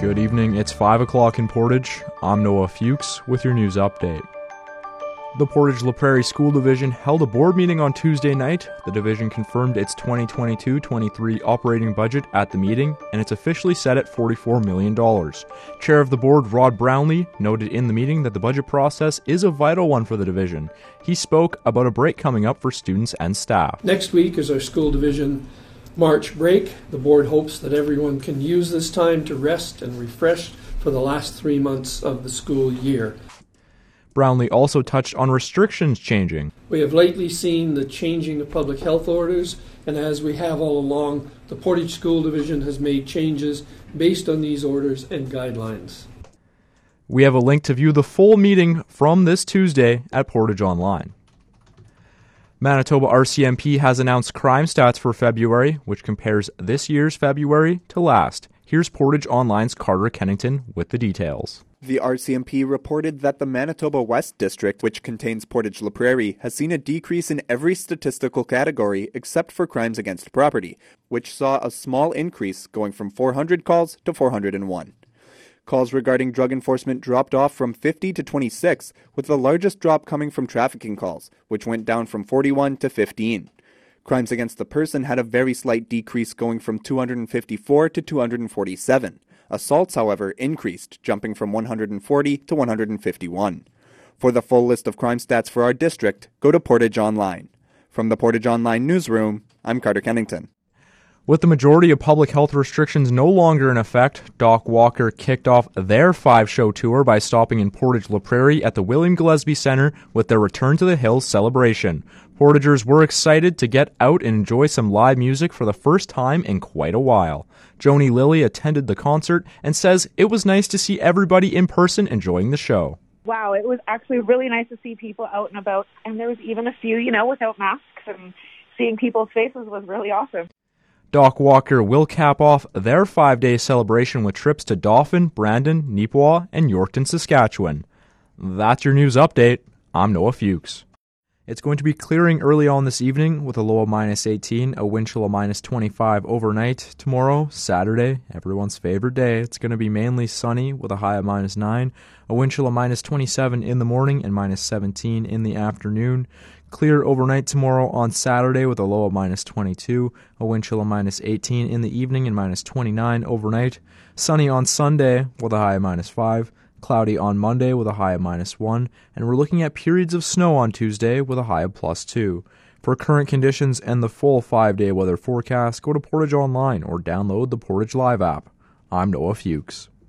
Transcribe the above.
Good evening. It's 5 o'clock in Portage. I'm Noah Fuchs with your news update. The Portage La Prairie School Division held a board meeting on Tuesday night. The division confirmed its 2022 23 operating budget at the meeting, and it's officially set at $44 million. Chair of the board, Rod Brownlee, noted in the meeting that the budget process is a vital one for the division. He spoke about a break coming up for students and staff. Next week is our school division March break. The board hopes that everyone can use this time to rest and refresh for the last three months of the school year. Brownlee also touched on restrictions changing. We have lately seen the changing of public health orders, and as we have all along, the Portage School Division has made changes based on these orders and guidelines. We have a link to view the full meeting from this Tuesday at Portage Online. Manitoba RCMP has announced crime stats for February, which compares this year's February to last. Here's Portage Online's Carter Kennington with the details. The RCMP reported that the Manitoba West District, which contains Portage La Prairie, has seen a decrease in every statistical category except for crimes against property, which saw a small increase going from 400 calls to 401. Calls regarding drug enforcement dropped off from 50 to 26, with the largest drop coming from trafficking calls, which went down from 41 to 15. Crimes against the person had a very slight decrease going from 254 to 247. Assaults, however, increased, jumping from 140 to 151. For the full list of crime stats for our district, go to Portage Online. From the Portage Online newsroom, I'm Carter Kennington. With the majority of public health restrictions no longer in effect, Doc Walker kicked off their five show tour by stopping in Portage La Prairie at the William Glesby Center with their Return to the Hills celebration. Portagers were excited to get out and enjoy some live music for the first time in quite a while. Joni Lilly attended the concert and says it was nice to see everybody in person enjoying the show. Wow, it was actually really nice to see people out and about, and there was even a few, you know, without masks, and seeing people's faces was really awesome. Doc Walker will cap off their five day celebration with trips to Dauphin, Brandon, Neepawa, and Yorkton, Saskatchewan. That's your news update. I'm Noah Fuchs. It's going to be clearing early on this evening with a low of minus 18, a wind chill of minus 25 overnight. Tomorrow, Saturday, everyone's favorite day, it's going to be mainly sunny with a high of minus 9, a wind chill of minus 27 in the morning and minus 17 in the afternoon. Clear overnight tomorrow on Saturday with a low of minus 22, a wind chill of minus 18 in the evening and minus 29 overnight. Sunny on Sunday with a high of minus 5, cloudy on Monday with a high of minus 1, and we're looking at periods of snow on Tuesday with a high of plus 2. For current conditions and the full 5 day weather forecast, go to Portage Online or download the Portage Live app. I'm Noah Fuchs.